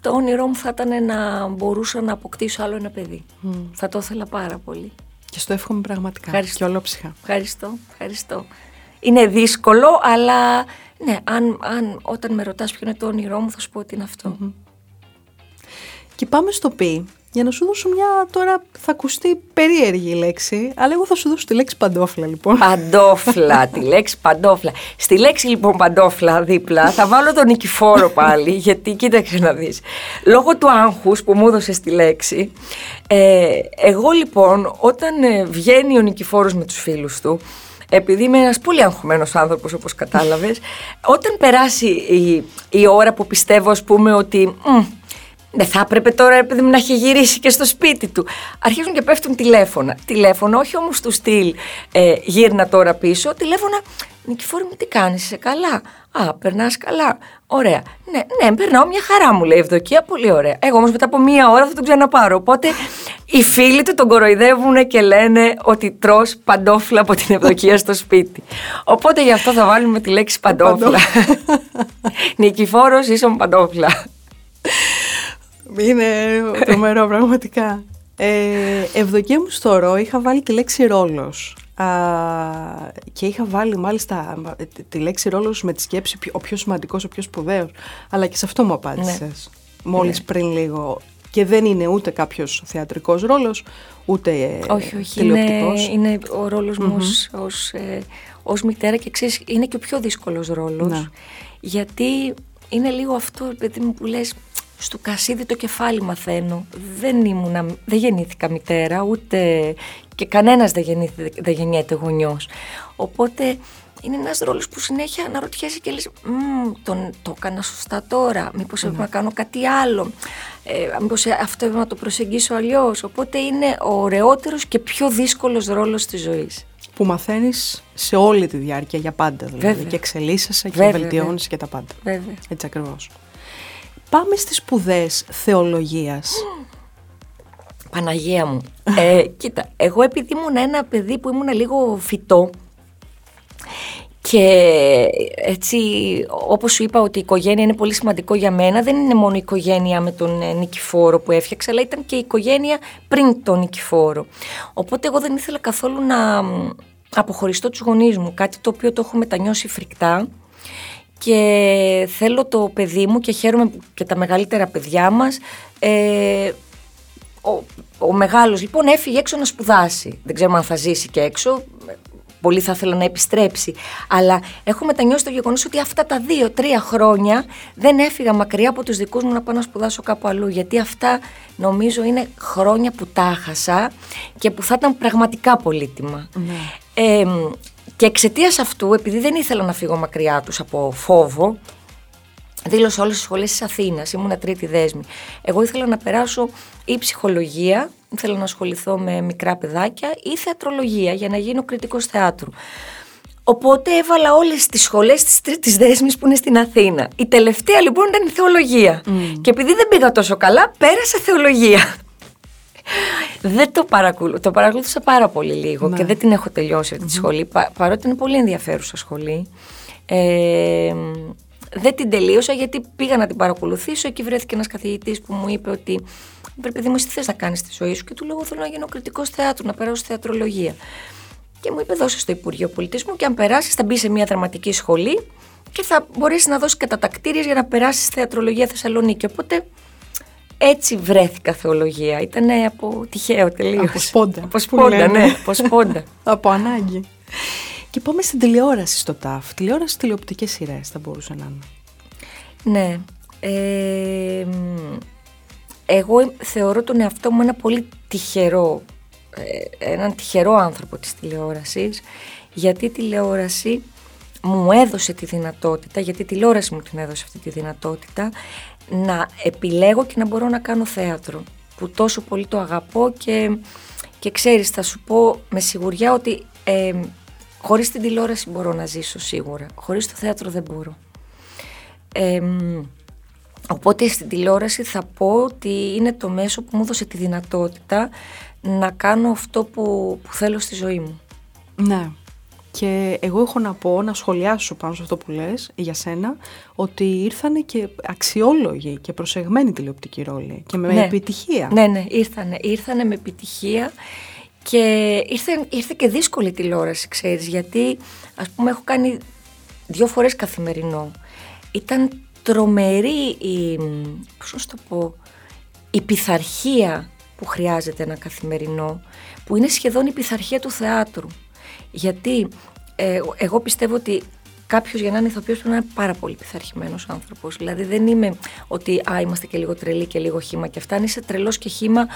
το όνειρό μου θα ήταν να μπορούσα να αποκτήσω άλλο ένα παιδί. Θα το ήθελα πάρα πολύ. Και στο εύχομαι πραγματικά. Ευχαριστώ. Και ολόψυχα. Ευχαριστώ, ευχαριστώ. Είναι δύσκολο, αλλά ναι, αν, αν όταν με ρωτάς ποιο είναι το όνειρό μου θα σου πω ότι είναι Και πάμε στο πει για να σου δώσω μια τώρα θα ακουστεί περίεργη λέξη, αλλά εγώ θα σου δώσω τη λέξη παντόφλα λοιπόν. Παντόφλα, τη λέξη παντόφλα. Στη λέξη λοιπόν παντόφλα δίπλα θα βάλω τον νικηφόρο πάλι, γιατί κοίταξε να δεις. Λόγω του άγχους που μου έδωσε τη λέξη, ε, εγώ λοιπόν όταν ε, βγαίνει ο νικηφόρος με τους φίλους του, επειδή είμαι ένας πολύ αγχωμένος άνθρωπος, όπως κατάλαβες, όταν περάσει η, η ώρα που πιστεύω, ας πούμε, ότι δεν θα έπρεπε τώρα επειδή να έχει γυρίσει και στο σπίτι του. Αρχίζουν και πέφτουν τηλέφωνα. Τηλέφωνα, όχι όμως του στυλ ε, γύρνα τώρα πίσω. Τηλέφωνα, Νικηφόρη μου, τι κάνεις, είσαι καλά; Α, περνάς καλά. Ωραία. Ναι, ναι, περνάω μια χαρά μου, λέει Ευδοκία, πολύ ωραία. Εγώ όμως μετά από μία ώρα θα τον ξαναπάρω. Οπότε οι φίλοι του τον κοροϊδεύουν και λένε ότι τρώ παντόφλα από την Ευδοκία στο σπίτι. Οπότε γι' αυτό θα βάλουμε τη λέξη παντόφλα. Νικηφόρος ίσον παντόφλα. Είναι τρομερό πραγματικά. Ε, ευδοκία μου στο ρο είχα βάλει τη λέξη ρόλος. και είχα βάλει μάλιστα τη λέξη ρόλος με τη σκέψη ο πιο σημαντικός, ο πιο σπουδαίος. Αλλά και σε αυτό μου απάντησες. Ναι. Μόλις ναι. πριν λίγο. Και δεν είναι ούτε κάποιος θεατρικός ρόλος, ούτε όχι, όχι, τηλεοπτικός. Είναι, είναι ο ρόλος μου ως, ως, ε, ως μητέρα και ξέρεις, είναι και ο πιο δύσκολος ρόλος. Ναι. Γιατί είναι λίγο αυτό, παιδί μου, που λες, στο κασίδι το κεφάλι μαθαίνω. Δεν, ήμουνα, δεν γεννήθηκα μητέρα, ούτε και κανένας δεν, δεν γεννιέται γονιός. Οπότε είναι ένας ρόλος που συνέχεια αναρωτιέσαι και λες τον, το έκανα σωστά τώρα, μήπως έπρεπε να κάνω κάτι άλλο, ε, μήπως αυτό έπρεπε να το προσεγγίσω αλλιώς. Οπότε είναι ο ωραιότερος και πιο δύσκολος ρόλος της ζωής. Που μαθαίνεις σε όλη τη διάρκεια για πάντα δηλαδή βέβαια. και εξελίσσεσαι και βελτιώνεις και τα πάντα. Βέβαια. Έτσι ακριβώς. Πάμε στις σπουδές θεολογίας. Παναγία μου. Ε, κοίτα, εγώ επειδή ήμουν ένα παιδί που ήμουν λίγο φυτό και έτσι όπως σου είπα ότι η οικογένεια είναι πολύ σημαντικό για μένα δεν είναι μόνο η οικογένεια με τον ε, Νικηφόρο που έφτιαξα αλλά ήταν και η οικογένεια πριν τον Νικηφόρο. Οπότε εγώ δεν ήθελα καθόλου να αποχωριστώ τους γονείς μου, κάτι το οποίο το έχω μετανιώσει φρικτά και θέλω το παιδί μου και χαίρομαι και τα μεγαλύτερα παιδιά μας ε, ο, ο μεγάλος λοιπόν έφυγε έξω να σπουδάσει δεν ξέρω αν θα ζήσει και έξω πολύ θα ήθελα να επιστρέψει αλλά έχω μετανιώσει το γεγονός ότι αυτά τα δύο-τρία χρόνια δεν έφυγα μακριά από τους δικούς μου να πάω να σπουδάσω κάπου αλλού γιατί αυτά νομίζω είναι χρόνια που τα χάσα και που θα ήταν πραγματικά πολύτιμα ναι. ε, και εξαιτίας αυτού, επειδή δεν ήθελα να φύγω μακριά τους από φόβο, δήλωσα όλες τις σχολές της Αθήνας. Ήμουν τρίτη δέσμη. Εγώ ήθελα να περάσω ή ψυχολογία, ήθελα να ασχοληθώ με μικρά παιδάκια, ή θεατρολογία για να γίνω κριτικός θεάτρου. Οπότε έβαλα όλες τις σχολές της τρίτης δέσμης που είναι στην Αθήνα. Η τελευταία λοιπόν ήταν η θεολογία. Και επειδή δεν πήγα τόσο καλά, πέρασα θεολογία. Δεν το παρακολουθούσα. Το παρακολούθησα πάρα πολύ λίγο και ναι. δεν την έχω τελειώσει αυτή τη σχολή, πα, παρότι είναι πολύ ενδιαφέρουσα σχολή. Ε, δεν την τελείωσα γιατί πήγα να την παρακολουθήσω. Εκεί βρέθηκε ένας καθηγητής που μου είπε ότι πρέπει μου, τι θες να κάνεις στη ζωή σου; Και του λέω: Θέλω να γίνω κριτικός θεάτρου, να περάσω θεατρολογία. Και μου είπε: Δώσε στο Υπουργείο Πολιτισμού και αν περάσεις, θα μπει σε μια δραματική σχολή και θα μπορέσεις να δώσεις κατατακτήριε για να περάσεις θεατρολογία Θεσσαλονίκη. Οπότε έτσι βρέθηκα θεολογία. Ήταν από τυχαίο τελείως. Από σπόντα. Από σπόντα, ναι. Από σπόντα. από ανάγκη. Και πάμε στην τηλεόραση στο ΤΑΦ. Τηλεόραση τηλεοπτικές σειρές θα μπορούσε να είναι. Ναι. Ε, εγώ θεωρώ τον εαυτό μου ένα πολύ τυχερό, ε, έναν τυχερό άνθρωπο της τηλεόρασης, γιατί η τηλεόραση μου έδωσε τη δυνατότητα, γιατί η τηλεόραση μου την έδωσε αυτή τη δυνατότητα, να επιλέγω και να μπορώ να κάνω θέατρο που τόσο πολύ το αγαπώ και Και ξέρεις, θα σου πω με σιγουριά ότι ε, χωρίς την τηλεόραση μπορώ να ζήσω σίγουρα. Χωρίς το θέατρο δεν μπορώ. Ε, οπότε στην τηλεόραση θα πω ότι είναι το μέσο που μου έδωσε τη δυνατότητα να κάνω αυτό που, που θέλω στη ζωή μου. Ναι. Και εγώ έχω να πω, να σχολιάσω πάνω σε αυτό που λες για σένα, ότι ήρθανε και αξιόλογοι και προσεγμένοι τηλεοπτικοί ρόλοι και με ναι. επιτυχία. Ναι, ναι, ήρθανε, ήρθανε με επιτυχία και ήρθε, ήρθε και δύσκολη τηλεόραση, ξέρεις, γιατί ας πούμε έχω κάνει δύο φορές καθημερινό. Ήταν τρομερή η, πώς το πω, η πειθαρχία που χρειάζεται ένα καθημερινό, που είναι σχεδόν η πειθαρχία του θεάτρου. Γιατί ε, εγώ πιστεύω ότι κάποιος για να είναι ηθοποιός πρέπει να είναι πάρα πολύ πειθαρχημένος άνθρωπος. Δηλαδή δεν είμαι ότι α, είμαστε και λίγο τρελοί και λίγο χήμα και αυτά. Αν είσαι τρελός και χήμα,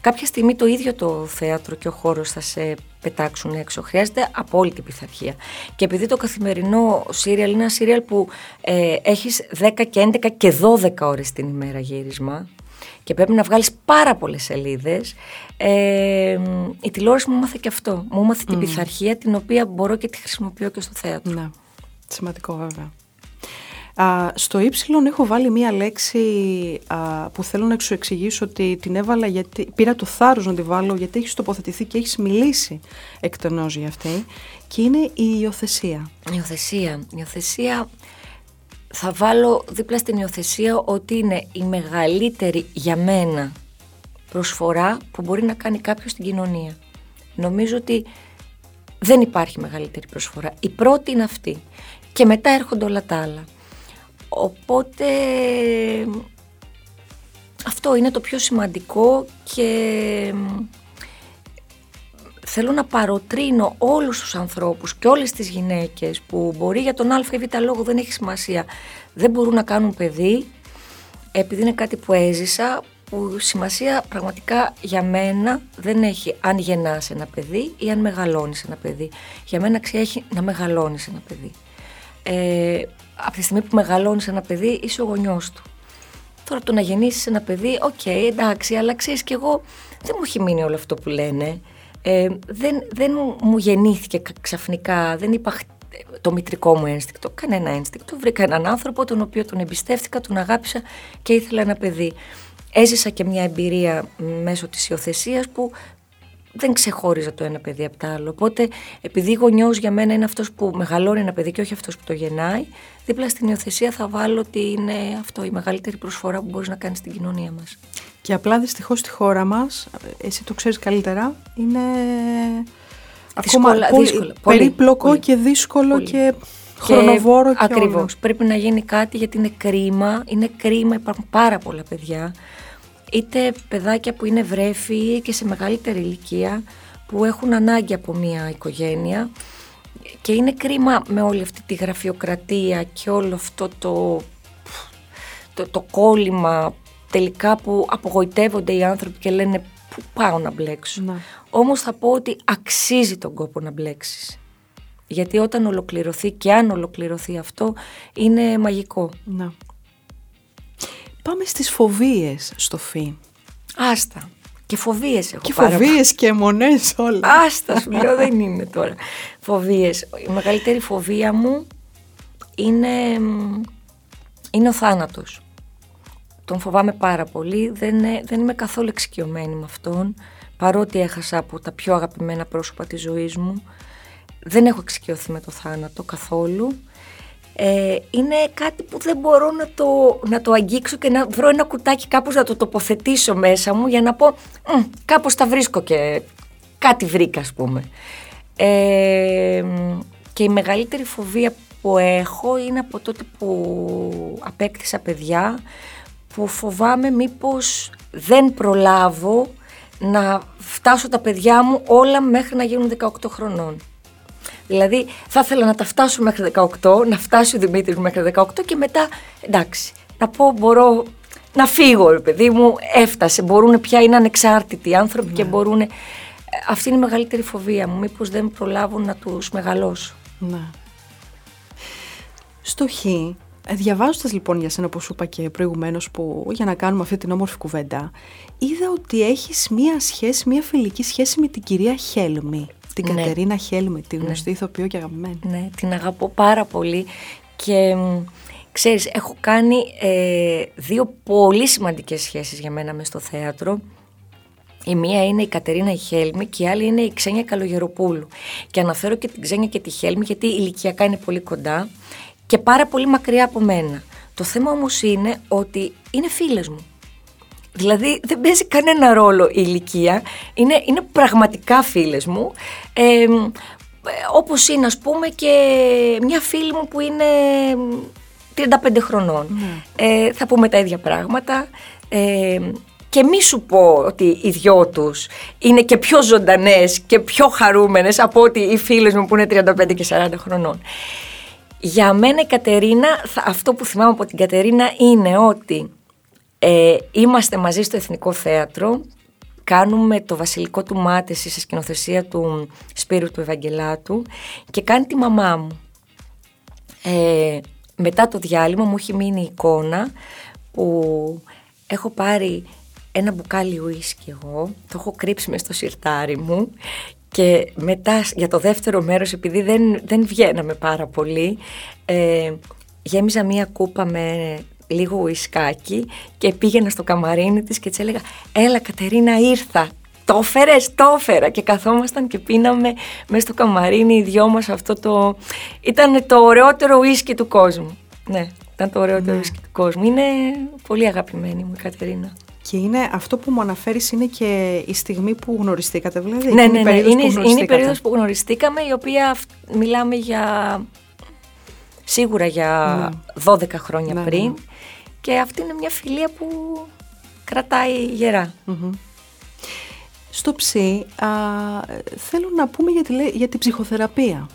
κάποια στιγμή το ίδιο το θέατρο και ο χώρος θα σε πετάξουν έξω. Χρειάζεται απόλυτη πειθαρχία. Και επειδή το καθημερινό σύριαλ είναι ένα σύριαλ που ε, έχεις 10 και 11 και 12 ώρες την ημέρα γύρισμα, και πρέπει να βγάλεις πάρα πολλές σελίδες, ε, η τηλεόραση μου μάθε και αυτό. Μου μάθε την πειθαρχία την οποία μπορώ και τη χρησιμοποιώ και στο θέατρο. Ναι, σημαντικό βέβαια. Α, στο ύψιλον έχω βάλει μία λέξη α, που θέλω να σου εξηγήσω ότι την έβαλα γιατί πήρα το θάρρος να τη βάλω γιατί έχεις τοποθετηθεί και έχεις μιλήσει εκτενώς για αυτή και είναι η υιοθεσία. Η υιοθεσία. Η υιοθεσία θα βάλω δίπλα στην υιοθεσία ότι είναι η μεγαλύτερη για μένα προσφορά που μπορεί να κάνει κάποιος στην κοινωνία. Νομίζω ότι δεν υπάρχει μεγαλύτερη προσφορά. Η πρώτη είναι αυτή και μετά έρχονται όλα τα άλλα. Οπότε αυτό είναι το πιο σημαντικό και θέλω να παροτρύνω όλους τους ανθρώπους και όλες τις γυναίκες που μπορεί για τον α ή β λόγο δεν έχει σημασία, δεν μπορούν να κάνουν παιδί επειδή είναι κάτι που έζησα που σημασία πραγματικά για μένα δεν έχει αν γεννάς ένα παιδί ή αν μεγαλώνεις ένα παιδί. Για μένα έχει να μεγαλώνεις ένα παιδί. Ε, από τη στιγμή που μεγαλώνεις ένα παιδί είσαι ο γονιός του. Τώρα το να γεννήσεις ένα παιδί, οκ, εντάξει, αλλά ξέρεις και εγώ δεν μου έχει μείνει όλο αυτό που λένε. Ε, δεν, δεν μου γεννήθηκε ξαφνικά, δεν είπα το μητρικό μου ένστικτο, κανένα ένστικτο. Βρήκα έναν άνθρωπο τον οποίο τον εμπιστεύτηκα, τον αγάπησα και ήθελα ένα παιδί. Έζησα και μια εμπειρία μέσω της υιοθεσίας που δεν ξεχώριζα το ένα παιδί από το άλλο. Οπότε, επειδή γονιός για μένα είναι αυτός που μεγαλώνει ένα παιδί και όχι αυτός που το γεννάει, δίπλα στην υιοθεσία θα βάλω ότι είναι αυτό η μεγαλύτερη προσφορά που μπορείς να κάνεις στην κοινωνία μας. Και απλά δυστυχώς στη χώρα μας, εσύ το ξέρεις καλύτερα, είναι. Δύσκολα, ακόμα δύσκολα, περίπλοκο πολύ, και δύσκολο και χρονοβόρο και, και Ακριβώς. Πρέπει να γίνει κάτι γιατί είναι κρίμα. Είναι κρίμα, υπάρχουν πάρα πολλά παιδιά είτε παιδάκια που είναι βρέφη και σε μεγαλύτερη ηλικία που έχουν ανάγκη από μια οικογένεια και είναι κρίμα με όλη αυτή τη γραφειοκρατία και όλο αυτό το, το, το κόλλημα τελικά που απογοητεύονται οι άνθρωποι και λένε πού πάω να μπλέξω. Να. Όμως θα πω ότι αξίζει τον κόπο να μπλέξεις. Γιατί όταν ολοκληρωθεί και αν ολοκληρωθεί αυτό είναι μαγικό. Να. Πάμε στις φοβίες στο φι. Άστα. Και φοβίες έχω Και φοβίες και μονές όλα. Άστα σου λέω δεν είναι τώρα. Φοβίες. Η μεγαλύτερη φοβία μου είναι, είναι ο θάνατος. Τον φοβάμαι πάρα πολύ. Δεν, δεν είμαι καθόλου εξοικειωμένη με αυτόν. Παρότι έχασα από τα πιο αγαπημένα πρόσωπα της ζωής μου. Δεν έχω εξοικειωθεί με το θάνατο καθόλου ε, είναι κάτι που δεν μπορώ να το, να το αγγίξω και να βρω ένα κουτάκι κάπως να το τοποθετήσω μέσα μου για να πω κάπως τα βρίσκω και κάτι βρήκα ας πούμε. Ε, και η μεγαλύτερη φοβία που έχω είναι από τότε που απέκτησα παιδιά που φοβάμαι μήπως δεν προλάβω να φτάσω τα παιδιά μου όλα μέχρι να γίνουν 18 χρονών. Δηλαδή θα ήθελα να τα φτάσω μέχρι 18, να φτάσει ο Δημήτρης μέχρι 18 και μετά εντάξει, να πω μπορώ να φύγω ρε παιδί μου, έφτασε, μπορούν πια είναι ανεξάρτητοι άνθρωποι και ναι. μπορούν, ε, αυτή είναι η μεγαλύτερη φοβία μου, μήπως δεν προλάβουν να τους μεγαλώσω. Ναι. Στο Χ, Ε, Διαβάζοντας λοιπόν για σένα, όπως σου είπα και προηγουμένως, που για να κάνουμε αυτή την όμορφη κουβέντα, είδα ότι έχεις μία σχέση, μία φιλική σχέση με την κυρία Χέλμη. Την Ναι. Κατερίνα Χέλμη, τη γνωστή ηθοποιό και αγαπημένη. Ναι, την αγαπώ πάρα πολύ και μ, ξέρεις, έχω κάνει ε, δύο πολύ σημαντικές σχέσεις για μένα μες στο θέατρο. Η μία είναι η Κατερίνα η Χέλμη και η άλλη είναι η Ξένια Καλογεροπούλου. Και αναφέρω και την Ξένια και τη Χέλμη γιατί ηλικιακά είναι πολύ κοντά και πάρα πολύ μακριά από μένα. Το θέμα όμως είναι ότι είναι φίλες μου. Δηλαδή δεν παίζει κανένα ρόλο η ηλικία, είναι, είναι πραγματικά φίλες μου. Ε, μ, ε, όπως είναι ας πούμε και μια φίλη μου που είναι 35 χρονών. Ε, θα πούμε τα ίδια πράγματα. Ε, και μη σου πω ότι οι δυο τους είναι και πιο ζωντανές και πιο χαρούμενες από ότι οι φίλες μου που είναι 35 και 40 χρονών. Για μένα η Κατερίνα, θα- αυτό που θυμάμαι από την Κατερίνα είναι ότι ε, είμαστε μαζί στο Εθνικό Θέατρο, κάνουμε το βασιλικό του μάτεση σε σκηνοθεσία του Σπύρου του Ευαγγελάτου και κάνει τη μαμά μου. Ε, μετά το διάλειμμα μου έχει μείνει η εικόνα που έχω πάρει ένα μπουκάλι ουίσκι εγώ, το έχω κρύψει μες στο σιρτάρι μου και μετά για το δεύτερο μέρος επειδή δεν, δεν βγαίναμε πάρα πολύ ε, γέμιζα μία κούπα με λίγο ουισκάκι και πήγαινα στο καμαρίνι της και της έλεγα «Έλα Κατερίνα ήρθα, το έφερες, το έφερα» και καθόμασταν και πίναμε μέσα στο καμαρίνι οι δυο μας αυτό το... Ήταν το ωραιότερο ουίσκι του κόσμου. Ναι, ήταν το ωραιότερο ουίσκι του κόσμου. Είναι πολύ αγαπημένη μου η Κατερίνα. Και είναι αυτό που μου αναφέρεις είναι και η στιγμή που γνωριστήκατε, δηλαδή. Ναι, Εκείνη ναι, η ναι. περίοδος Είναι, που είναι η γνωριστήκατε. περίοδος που γνωριστήκαμε, η οποία αυ- μιλάμε για σίγουρα για 12 χρόνια Ναι, ναι, πριν. ναι. Και αυτή είναι μια φιλία που κρατάει γερά. Στο ψι, α, θέλω να πούμε για, τη, λέ- για την ψυχοθεραπεία.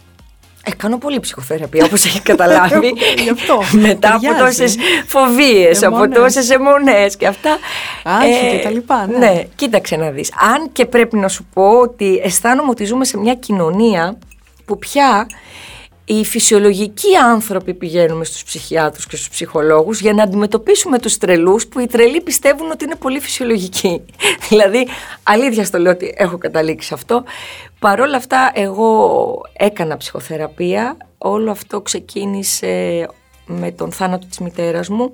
Ε, κάνω πολύ ψυχοθεραπεία, όπως έχει καταλάβει. Γι' αυτό, Μετά από ταιριάζει. τόσες φοβίες, από Αιμονές. τόσες αιμονές και αυτά. Άγχη και τα λοιπά, ναι. Ναι, κοίταξε να δεις. Αν και πρέπει να σου πω ότι αισθάνομαι ότι ζούμε σε μια κοινωνία που πια οι φυσιολογικοί άνθρωποι πηγαίνουμε στους ψυχιάτρους και στους ψυχολόγους για να αντιμετωπίσουμε τους τρελούς που οι τρελοί πιστεύουν ότι είναι πολύ φυσιολογικοί. δηλαδή, αλήθεια στο λέω ότι έχω καταλήξει σε αυτό. Παρ' όλα αυτά, εγώ έκανα ψυχοθεραπεία. Όλο αυτό ξεκίνησε με τον θάνατο της μητέρας μου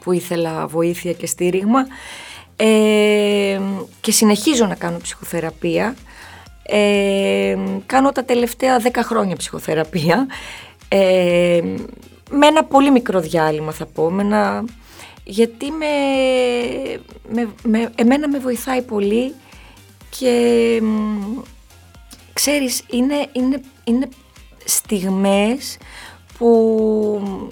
που ήθελα βοήθεια και στήριγμα ε, και συνεχίζω να κάνω ψυχοθεραπεία. Ε, κάνω τα τελευταία 10 χρόνια ψυχοθεραπεία. Ε, με ένα πολύ μικρό διάλειμμα θα πω, με ένα, γιατί με, με, με- εμένα με βοηθάει πολύ και μ, ξέρεις είναι, είναι, είναι στιγμές που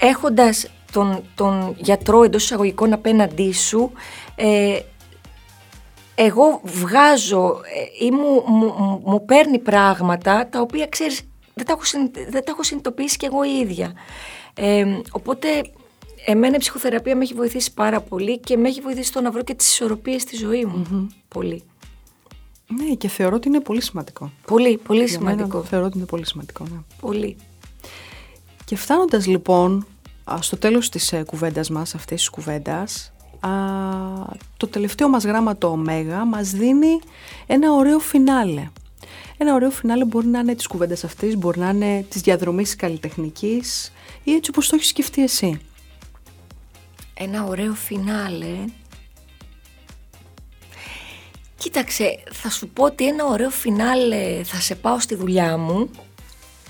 ε, έχοντας τον, τον γιατρό εντός εισαγωγικών απέναντί σου, ε, εγώ βγάζω ε, ή μου, μου, μου- μου παίρνει πράγματα τα οποία ξέρεις δεν τα έχω, συνει- δεν τα έχω συνειδητοποιήσει κι εγώ η ίδια. Ε, οπότε εμένα η ψυχοθεραπεία με έχει βοηθήσει πάρα πολύ και με έχει βοηθήσει στο να βρω και τις ισορροπίες στη ζωή μου. Πολύ. Ναι, και θεωρώ ότι είναι πολύ σημαντικό. Πολύ, πολύ Για μένα σημαντικό. θεωρώ ότι είναι πολύ σημαντικό, ναι. Πολύ. Και φτάνοντας λοιπόν α, στο τέλος της ε, κουβέντας μας, αυτής της κουβέντας, α, το τελευταίο μας γράμμα το ωμέγα μας δίνει ένα ωραίο φινάλε. Ένα ωραίο φινάλε μπορεί να είναι της κουβέντας αυτής, μπορεί να είναι της διαδρομής της καλλιτεχνικής ή έτσι όπως το έχεις σκεφτεί εσύ. Ένα ωραίο φινάλε. Κοίταξε, θα σου πω ότι ένα ωραίο φινάλε θα σε πάω στη δουλειά μου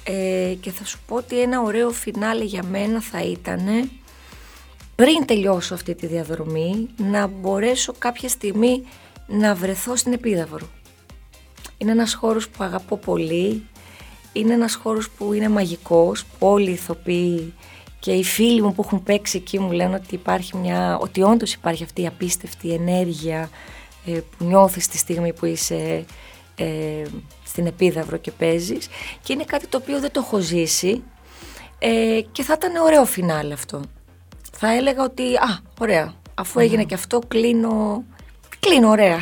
ε, και θα σου πω ότι ένα ωραίο φινάλε για μένα θα ήταν πριν τελειώσω αυτή τη διαδρομή να μπορέσω κάποια στιγμή να βρεθώ στην Επίδαυρο. Είναι ένας χώρος που αγαπώ πολύ, είναι ένας χώρος που είναι μαγικός, που όλοι οι ηθοποιοί και οι φίλοι μου που έχουν παίξει εκεί μου λένε ότι υπάρχει μια, ότι όντως υπάρχει αυτή η απίστευτη ενέργεια ε, που νιώθεις τη στιγμή που είσαι ε, στην Επίδαυρο και παίζεις και είναι κάτι το οποίο δεν το έχω ζήσει ε, και θα ήταν ωραίο φινάλε αυτό. Θα έλεγα ότι, α, ωραία, αφού έγινε και αυτό κλείνω, κλείνω ωραία.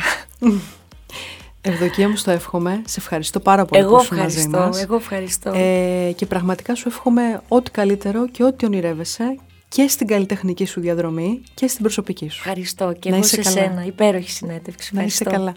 Ευδοκία μου στο εύχομαι. Σε ευχαριστώ πάρα πολύ εγώ που ήσουν μαζί μας. Εγώ ευχαριστώ. Ε, και πραγματικά σου εύχομαι ό,τι καλύτερο και ό,τι ονειρεύεσαι και στην καλλιτεχνική σου διαδρομή και στην προσωπική σου. Ευχαριστώ και να εγώ σε καλά. σένα. Υπέροχη συνέντευξη. Να είσαι καλά.